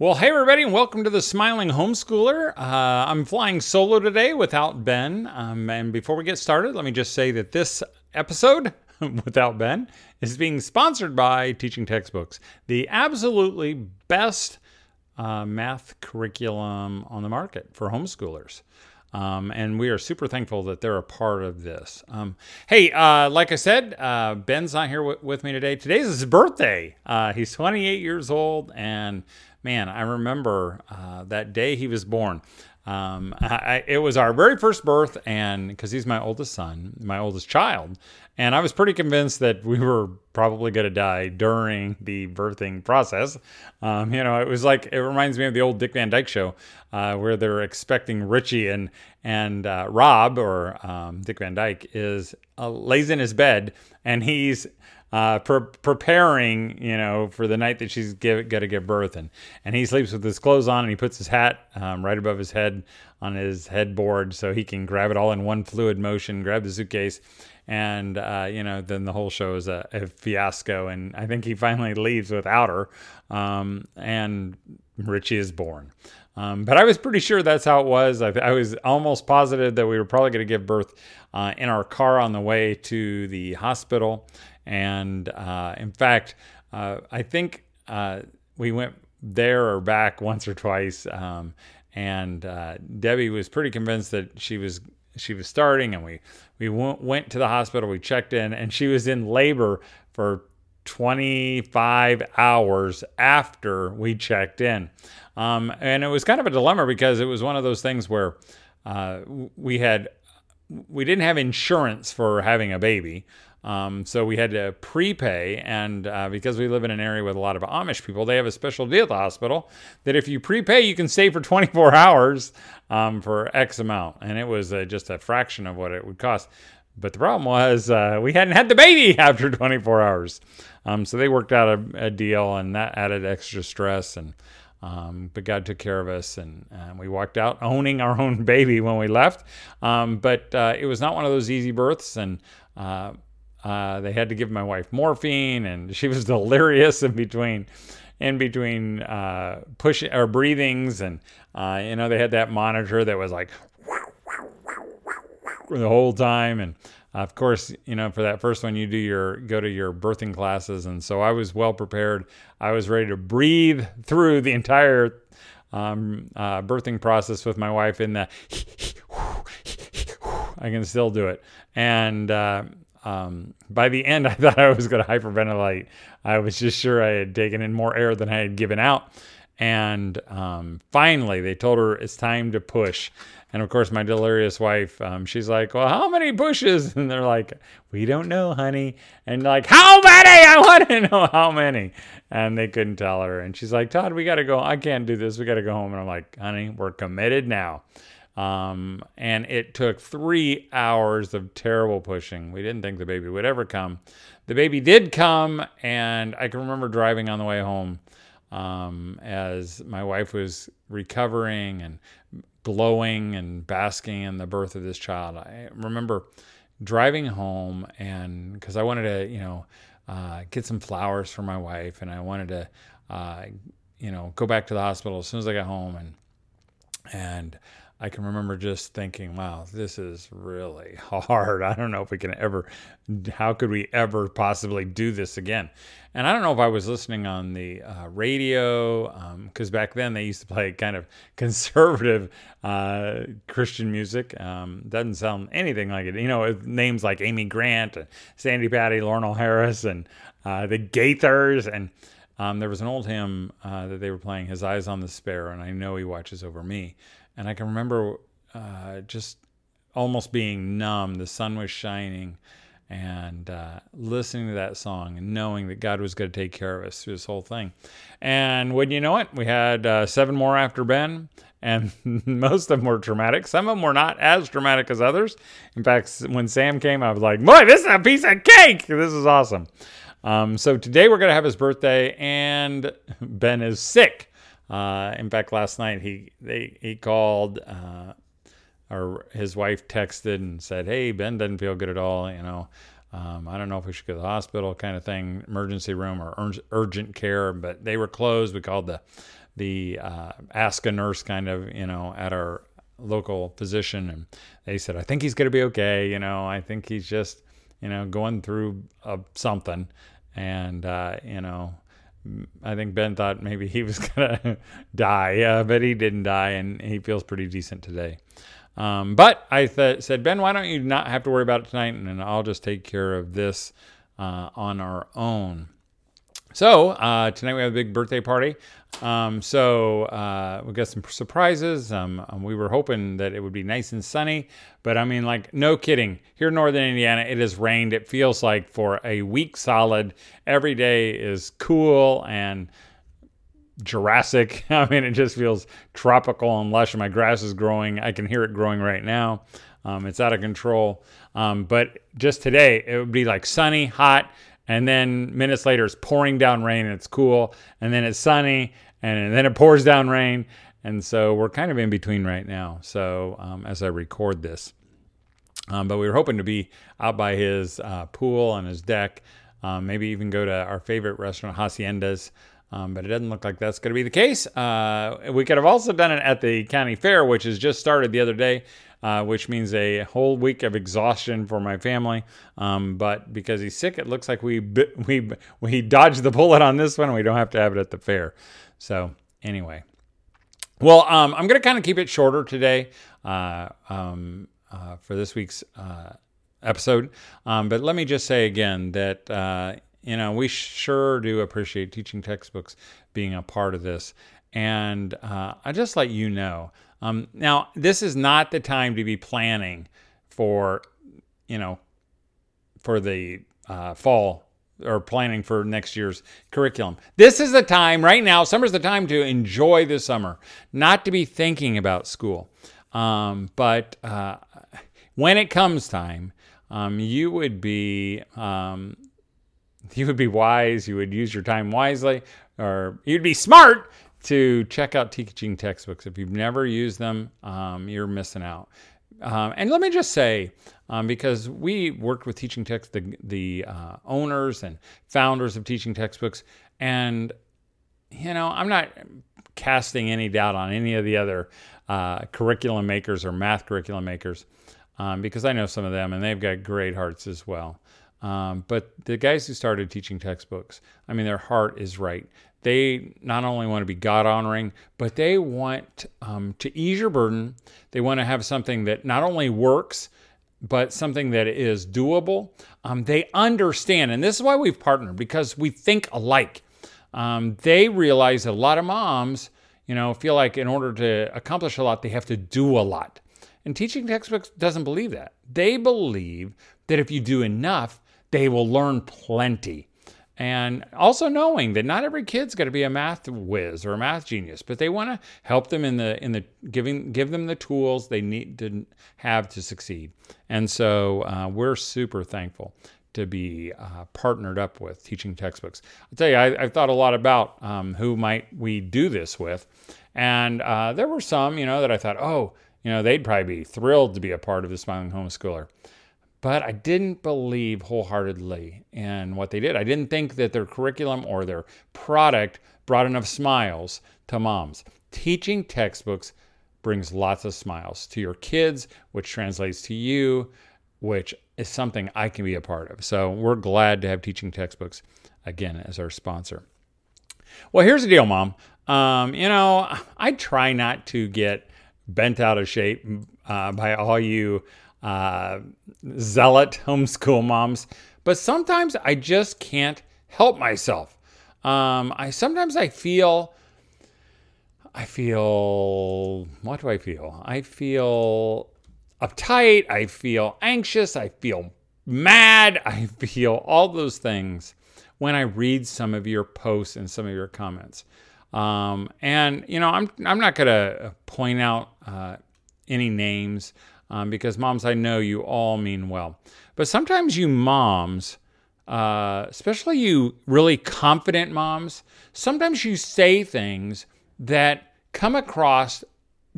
Well, hey everybody, and welcome to the Smiling Homeschooler. Uh, I'm flying solo today without Ben. Um, and before we get started, let me just say that this episode without Ben is being sponsored by Teaching Textbooks, the absolutely best uh, math curriculum on the market for homeschoolers. Um, and we are super thankful that they're a part of this. Um, hey, uh, like I said, uh, Ben's not here w- with me today. Today's his birthday. Uh, he's 28 years old, and man, I remember uh, that day he was born. Um, I, it was our very first birth, and because he's my oldest son, my oldest child, and I was pretty convinced that we were probably going to die during the birthing process. Um, you know, it was like it reminds me of the old Dick Van Dyke show uh, where they're expecting Richie and and uh, Rob or um, Dick Van Dyke is uh, lays in his bed and he's uh, pre- preparing, you know, for the night that she's got to give birth, and and he sleeps with his clothes on, and he puts his hat um, right above his head on his headboard so he can grab it all in one fluid motion, grab the suitcase, and uh, you know, then the whole show is a, a, fiasco, and I think he finally leaves without her, um, and Richie is born. Um, but I was pretty sure that's how it was. I, I was almost positive that we were probably going to give birth uh, in our car on the way to the hospital. And uh, in fact, uh, I think uh, we went there or back once or twice. Um, and uh, Debbie was pretty convinced that she was she was starting, and we we went, went to the hospital. We checked in, and she was in labor for 25 hours after we checked in. Um, and it was kind of a dilemma because it was one of those things where uh, we had we didn't have insurance for having a baby. Um, so we had to prepay, and uh, because we live in an area with a lot of Amish people, they have a special deal at the hospital that if you prepay, you can stay for 24 hours um, for X amount, and it was uh, just a fraction of what it would cost. But the problem was uh, we hadn't had the baby after 24 hours, um, so they worked out a, a, deal, and that added extra stress and. Um, but God took care of us, and uh, we walked out owning our own baby when we left. Um, but uh, it was not one of those easy births, and uh, uh, they had to give my wife morphine, and she was delirious in between, in between uh, push or breathings, and uh, you know they had that monitor that was like the whole time, and of course, you know for that first one you do your go to your birthing classes, and so I was well prepared. I was ready to breathe through the entire um, uh, birthing process with my wife in the. I can still do it, and uh, um, by the end, I thought I was going to hyperventilate. I was just sure I had taken in more air than I had given out. And um, finally, they told her it's time to push. And of course, my delirious wife, um, she's like, Well, how many pushes? And they're like, We don't know, honey. And like, How many? I want to know how many. And they couldn't tell her. And she's like, Todd, we got to go. I can't do this. We got to go home. And I'm like, Honey, we're committed now. Um, and it took three hours of terrible pushing. We didn't think the baby would ever come. The baby did come, and I can remember driving on the way home um, as my wife was recovering and glowing and basking in the birth of this child. I remember driving home, and because I wanted to, you know, uh, get some flowers for my wife, and I wanted to, uh, you know, go back to the hospital as soon as I got home, and and I can remember just thinking, wow, this is really hard. I don't know if we can ever, how could we ever possibly do this again? And I don't know if I was listening on the uh, radio, because um, back then they used to play kind of conservative uh, Christian music. Um, doesn't sound anything like it. You know, names like Amy Grant, and Sandi Patty, Larnelle Harris, and uh, the Gaithers. And um, there was an old hymn uh, that they were playing, His Eyes on the Sparrow, and I know He watches over me. And I can remember uh, just almost being numb. The sun was shining, and uh, listening to that song and knowing that God was going to take care of us through this whole thing. And when you know it, we had uh, seven more after Ben, and most of them were traumatic. Some of them were not as traumatic as others. In fact, when Sam came, I was like, "Boy, this is a piece of cake! This is awesome." Um, so today we're going to have his birthday, and Ben is sick. Uh, in fact, last night he they he called, uh, or his wife texted and said, "Hey, Ben doesn't feel good at all. You know, Um, I don't know if we should go to the hospital, kind of thing, emergency room or ur- urgent care, but they were closed. We called the the uh, ask a nurse kind of, you know, at our local physician, and they said, I think he's going to be okay. You know, I think he's just, you know, going through uh, something, and uh, you know, I think Ben thought maybe he was gonna die, uh, but he didn't die, and he feels pretty decent today. Um, but I th- said, Ben, why don't you not have to worry about it tonight, and I'll just take care of this uh, on our own. So uh, tonight we have a big birthday party. Um, so uh, we got some surprises. Um, um, we were hoping that it would be nice and sunny, but I mean, like, no kidding. Here in northern Indiana, it has rained. It feels like for a week solid. Every day is cool and Jurassic. I mean, it just feels tropical and lush. My grass is growing. I can hear it growing right now. Um, it's out of control. Um, but just today, it would be like sunny, hot and then minutes later it's pouring down rain and it's cool. And then it's sunny and then it pours down rain. And so we're kind of in between right now so um, as i record this. Um, but we were hoping to be out by his uh, pool on his deck um, maybe even go to our favorite restaurant haciendas. Um, but it doesn't look like that's going to be the case. Uh, we could have also done it at the county fair, which has just started the other day uh, which means a whole week of exhaustion for my family. Um, but because he's sick, it looks like we we we dodged the bullet on this one, we don't have to have it at the fair. So anyway, well, um, I'm going to kind of keep it shorter today uh, um, uh, for this week's uh, episode. Um, but let me just say again that uh, you know we sure do appreciate teaching textbooks being a part of this, and uh, I just let you know um, now, this is not the time to be planning for, you know, for the uh, fall or planning for next year's curriculum. This is the time right now. Summer's the time to enjoy the summer, not to be thinking about school. Um, but uh, when it comes time, um, you would be um, you would be wise. You would use your time wisely, or you'd be smart to check out teaching textbooks. If you've never used them, um, you're missing out. Um, and let me just say, um, because we worked with teaching text, the, the uh, owners and founders of teaching textbooks, and you know, I'm not casting any doubt on any of the other uh, curriculum makers or math curriculum makers, um, because I know some of them, and they've got great hearts as well. Um, but the guys who started teaching textbooks, I mean, their heart is right they not only want to be God honoring, but they want um, to ease your burden. They want to have something that not only works, but something that is doable. Um, they understand, and this is why we've partnered because we think alike. Um, they realize a lot of moms, you know, feel like in order to accomplish a lot, they have to do a lot. And teaching textbooks doesn't believe that. They believe that if you do enough, they will learn plenty and also knowing that not every kid's going to be a math whiz or a math genius, but they want to help them in the in the giving give them the tools they need to have to succeed. And so uh, we're super thankful to be uh, partnered up with teaching textbooks. I'll tell you, I, have thought a lot about um, who might we do this with, and uh, there were some, you know, that I thought, oh, you know, they'd probably be thrilled to be a part of the Smiling Homeschooler. But I didn't believe wholeheartedly in what they did. I didn't think that their curriculum or their product brought enough smiles to moms. Teaching textbooks brings lots of smiles to your kids, which translates to you, which is something I can be a part of. So we're glad to have teaching textbooks again as our sponsor. Well, here's the deal, mom. Um, you know, I try not to get bent out of shape uh, by all you uh, zealot homeschool moms, but sometimes I just can't help myself. Um, I sometimes I feel, I feel, what do I feel? I feel uptight. I feel anxious. I feel mad. I feel all those things when I read some of your posts and some of your comments. Um, and you know, I'm I'm not gonna point out uh, any names um, because moms, I know you all mean well. But sometimes you moms, uh, especially you really confident moms, sometimes you say things that come across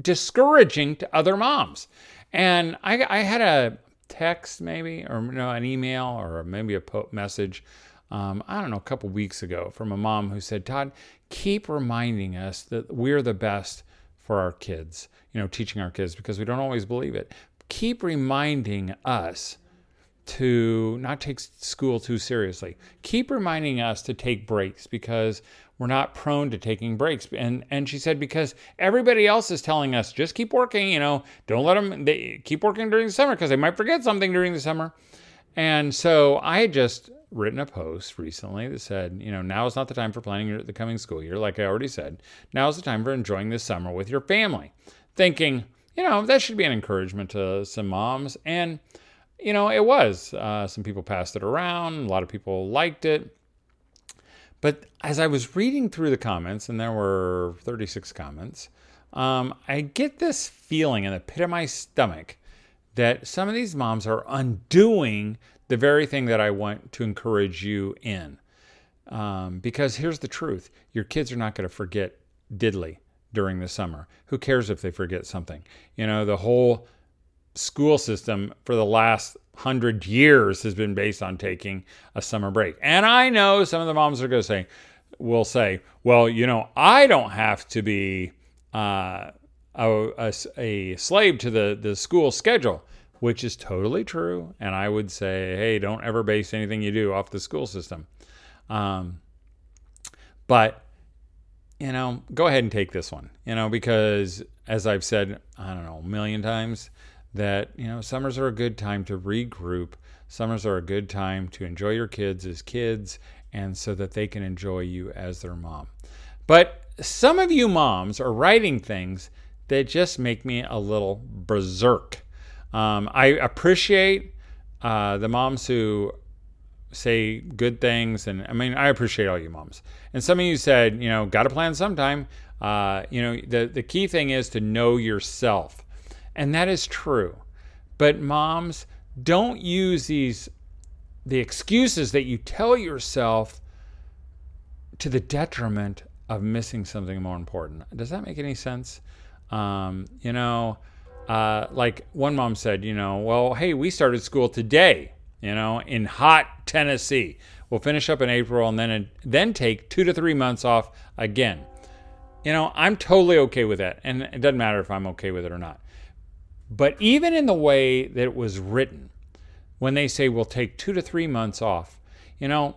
discouraging to other moms. And I, I had a text maybe, or no, an email, or maybe a message. Um, I don't know, a couple weeks ago from a mom who said, Todd, keep reminding us that we're the best for our kids, you know, teaching our kids because we don't always believe it. Keep reminding us to not take school too seriously. Keep reminding us to take breaks because we're not prone to taking breaks. And and she said because everybody else is telling us just keep working, you know, don't let them they keep working during the summer because they might forget something during the summer. And so I just written a post recently that said, you know, now is not the time for planning the coming school year. Like I already said, now is the time for enjoying this summer with your family. Thinking, you know, that should be an encouragement to some moms. And you know, it was. Uh, some people passed it around, a lot of people liked it. But as I was reading through the comments, and there were 36 comments, um, I get this feeling in the pit of my stomach that some of these moms are undoing the very thing that I want to encourage you in. Um, because here's the truth your kids are not going to forget diddly during the summer. Who cares if they forget something? You know, the whole school system for the last hundred years has been based on taking a summer break. And I know some of the moms are going to say, will say, well, you know, I don't have to be uh, a, a, a, slave to the, the school schedule, which is totally true. And I would say, hey, don't ever base anything you do off the school system. Um, but, you know, go ahead and take this one, you know, because as I've said, I don't know, a million times, that you know summers are a good time to regroup summers are a good time to enjoy your kids as kids and so that they can enjoy you as their mom but some of you moms are writing things that just make me a little berserk um, i appreciate uh, the moms who say good things and i mean i appreciate all you moms and some of you said you know got to plan sometime uh, you know the, the key thing is to know yourself and that is true. But moms, don't use these the excuses that you tell yourself to the detriment of missing something more important. Does that make any sense? Um, you know, uh, like one mom said, you know, well, hey, we started school today, you know, in hot Tennessee. We'll finish up in April and then then take two to three months off again. You know, I'm totally okay with that, and it doesn't matter if I'm okay with it or not. But even in the way that it was written, when they say we'll take two to three months off, you know,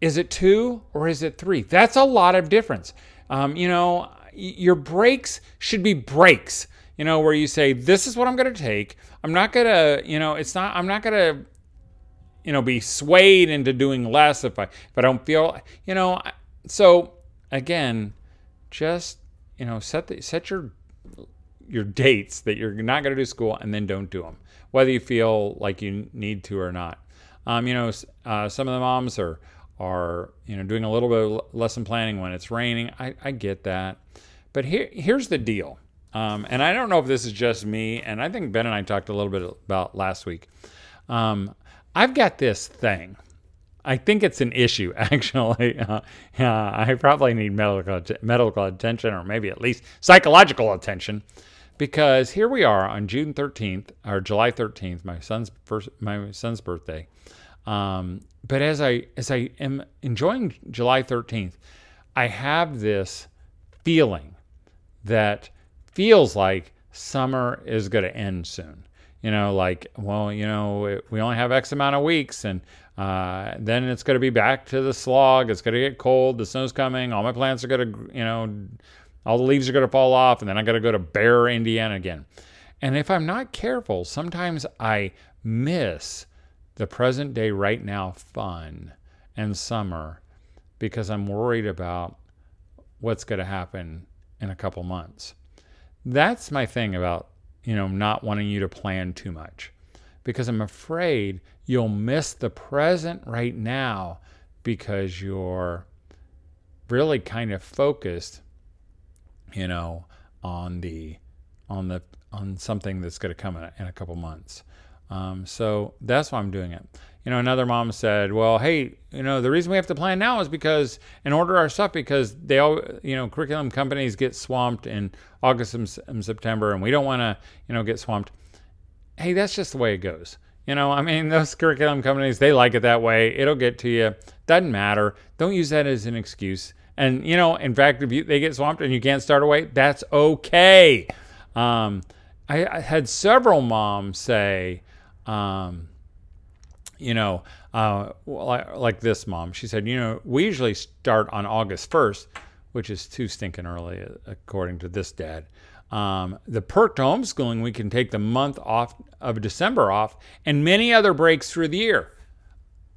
is it two or is it three? That's a lot of difference. Um, you know, your breaks should be breaks, you know, where you say, this is what I'm going to take. I'm not going to, you know, it's not, I'm not going to, you know, be swayed into doing less if I, if I don't feel, you know, so again, just, you know, set the, set your your dates that you're not going to do school and then don't do them, whether you feel like you need to or not. Um, you know, uh, some of the moms are are you know doing a little bit of lesson planning when it's raining. I, I get that, but here here's the deal. Um, and I don't know if this is just me, and I think Ben and I talked a little bit about last week. Um, I've got this thing. I think it's an issue, actually. Uh, I probably need medical medical attention, or maybe at least psychological attention because here we are on June 13th or July 13th, my son's first, my son's birthday. Um, but as I as I am enjoying July 13th, I have this feeling that feels like summer is going to end soon. You know, like well, you know, we only have X amount of weeks, and uh, then it's going to be back to the slog. It's going to get cold. The snow's coming. All my plants are going to, you know, all the leaves are going to fall off, and then I got to go to Bear, Indiana again. And if I'm not careful, sometimes I miss the present day, right now fun and summer because I'm worried about what's going to happen in a couple months. That's my thing about, you know, not wanting you to plan too much because I'm afraid you'll miss the present right now because you're really kind of focused you know, on the on the on something that's going to come in a, in a couple months. Um, so that's why I'm doing it. You know, another mom said, "Well, hey, you know, the reason we have to plan now is because and order our stuff because they all, you know, curriculum companies get swamped in August and, and September, and we don't want to, you know, get swamped." hey, that's just the way it goes. You know, I mean, those curriculum companies, they like it that way. It'll get to you. Doesn't matter. Don't use that as an excuse. And, you know, in fact, if you, they get swamped and you can't start away, that's okay. Um, I, I, had several moms say, um, you know, uh, like, this mom, she said, you know, we usually start on August 1st, which is too stinking early, according to this dad. Um, the perk to homeschooling, we can take the month off of December off and many other breaks through the year.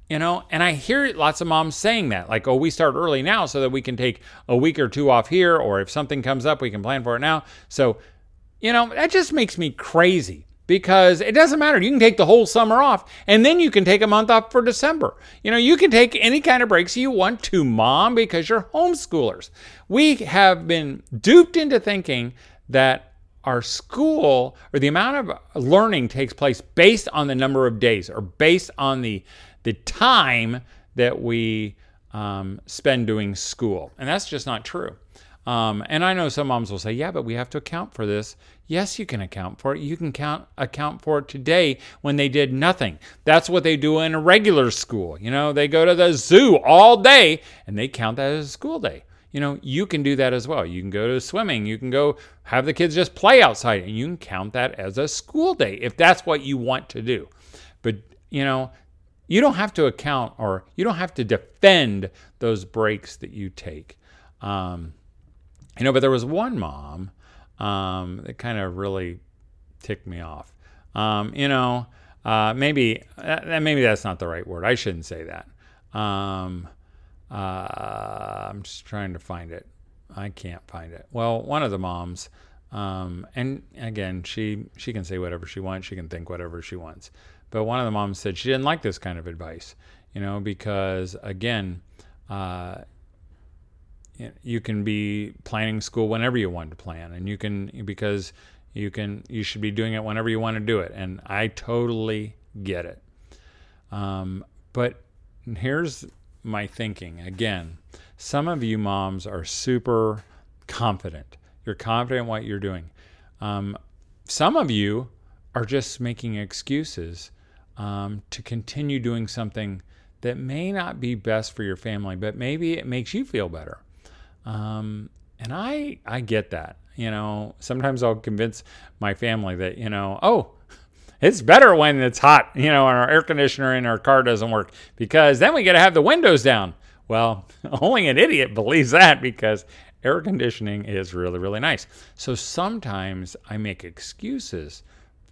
You know, and I hear lots of moms saying that, like, oh, we start early now so that we can take a week or two off here, or if something comes up, we can plan for it now. So, you know, that just makes me crazy because it doesn't matter. You can take the whole summer off and then you can take a month off for December. You know, you can take any kind of breaks you want to, mom, because you're homeschoolers. We have been duped into thinking that our school or the amount of learning takes place based on the number of days or based on the the time that we um, spend doing school, and that's just not true. Um, and I know some moms will say, "Yeah, but we have to account for this." Yes, you can account for it. You can count account for it today when they did nothing. That's what they do in a regular school. You know, they go to the zoo all day and they count that as a school day you know, you can do that as well. You can go to swimming, you can go have the kids just play outside, and you can count that as a school day if that's what you want to do. But, you know, you don't have to account or you don't have to defend those breaks that you take. Um, you know, but there was one mom um, that kind of really ticked me off. Um, you know, uh, maybe uh, maybe that's not the right word. I shouldn't say that. Um, uh, I'm just trying to find it. I can't find it. Well, one of the moms, um, and again, she she can say whatever she wants. She can think whatever she wants. But one of the moms said she didn't like this kind of advice, you know, because again, uh, you can be planning school whenever you want to plan, and you can because you can you should be doing it whenever you want to do it, and I totally get it. Um, but here's my thinking. Again, some of you moms are super confident. You're confident in what you're doing. Um, some of you are just making excuses um, to continue doing something that may not be best for your family, but maybe it makes you feel better. Um, and I I get that. You know, sometimes I'll convince my family that you know, oh, it's better when it's hot, you know, and our air conditioner in our car doesn't work because then we got to have the windows down. Well, only an idiot believes that because air conditioning is really, really nice. So sometimes I make excuses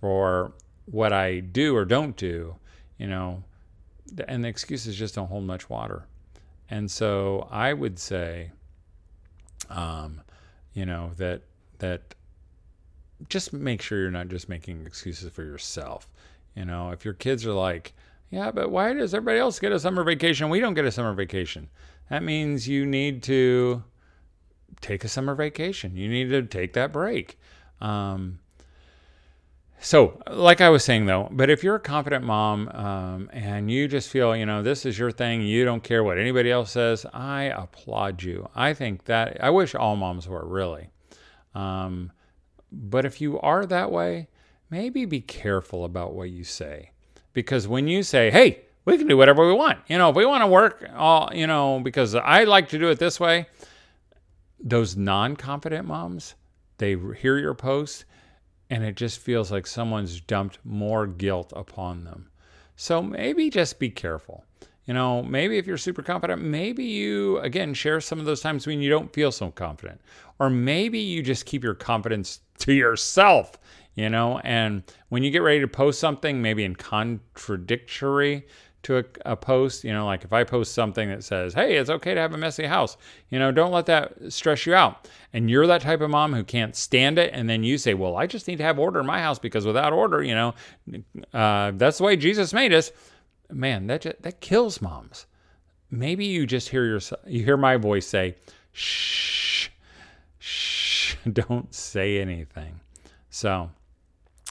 for what I do or don't do, you know, and the excuses just don't hold much water. And so I would say, um, you know, that that just make sure you're not just making excuses for yourself. You know, if your kids are like, yeah, but why does everybody else get a summer vacation? We don't get a summer vacation. That means you need to take a summer vacation. You need to take that break. Um, so, like I was saying though, but if you're a confident mom um, and you just feel, you know, this is your thing, you don't care what anybody else says, I applaud you. I think that I wish all moms were really. Um, but if you are that way, maybe be careful about what you say. Because when you say, hey, we can do whatever we want, you know, if we want to work, all, you know, because I like to do it this way, those non confident moms, they hear your post and it just feels like someone's dumped more guilt upon them. So maybe just be careful. You know, maybe if you're super confident, maybe you, again, share some of those times when you don't feel so confident. Or maybe you just keep your confidence to yourself, you know, and when you get ready to post something, maybe in contradictory to a, a, post, you know, like if I post something that says, hey, it's okay to have a messy house, you know, don't let that stress you out. And you're that type of mom who can't stand it. And then you say, well, I just need to have order in my house because without order, you know, uh, that's the way Jesus made us man, that just, that kills moms. Maybe you just hear your you hear my voice say, "Shh, shh, don't say anything." So,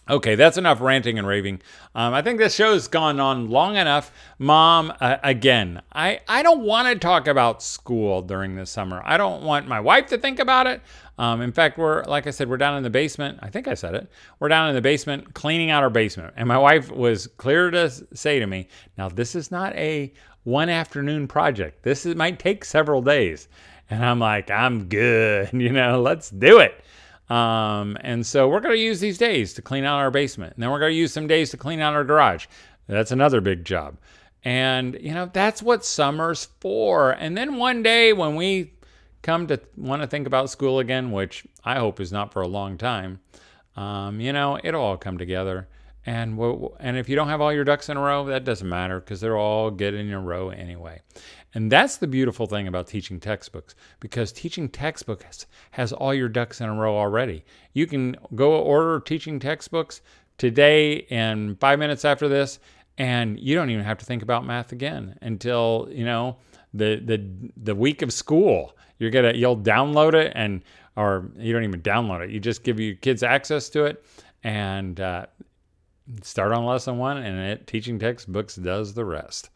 Okay, that's enough ranting and raving. Um, I think this show's gone on long enough. Mom, uh, again, I, I don't want to talk about school during the summer. I don't want my wife to think about it. Um, in fact, we're, like I said, we're down in the basement. I think I said it. We're down in the basement cleaning out our basement. And my wife was clear to say to me, now, this is not a one afternoon project. This is, might take several days. And I'm like, I'm good. You know, let's do it. Um, and so we're going to use these days to clean out our basement. And then we're going to use some days to clean out our garage. That's another big job. And, you know, that's what summer's for. And then one day when we come to want to think about school again, which I hope is not for a long time, um, you know, it'll all come together. And and if you don't have all your ducks in a row, that doesn't matter because they're all get in a row anyway. And that's the beautiful thing about teaching textbooks because teaching textbooks has all your ducks in a row already. You can go order teaching textbooks today and five minutes after this, and you don't even have to think about math again until you know the the the week of school. You're gonna you'll download it and or you don't even download it. You just give your kids access to it and uh, start on lesson one, and it teaching textbooks does the rest.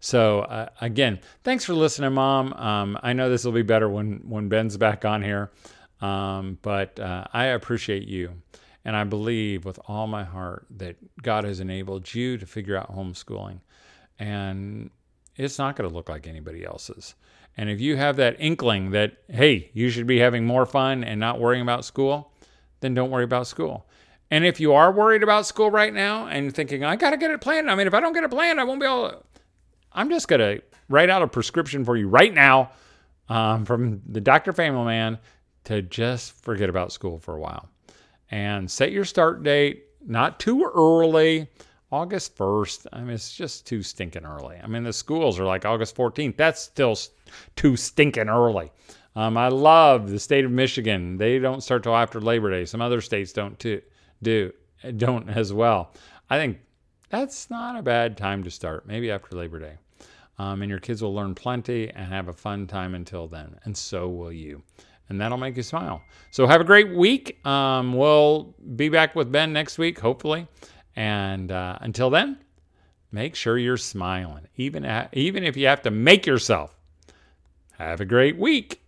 So uh, again, thanks for listening, Mom. Um, I know this will be better when when Ben's back on here, um, but uh, I appreciate you, and I believe with all my heart that God has enabled you to figure out homeschooling, and it's not going to look like anybody else's. And if you have that inkling that hey, you should be having more fun and not worrying about school, then don't worry about school. And if you are worried about school right now and thinking, I got to get it planned, I mean, if I don't get it planned, I won't be able to. I'm just going to write out a prescription for you right now um, from the Dr. Family Man to just forget about school for a while and set your start date not too early. August 1st. I mean, it's just too stinking early. I mean, the schools are like August 14th. That's still too stinking early. Um, I love the state of Michigan. They don't start till after Labor Day. Some other states don't too, do don't as well. I think that's not a bad time to start. Maybe after Labor Day um, and your kids will learn plenty and have a fun time until then. And so will you. And that'll make you smile. So have a great week. Um, we'll be back with Ben next week, hopefully. And uh, until then, make sure you're smiling, even, at, even if you have to make yourself. Have a great week.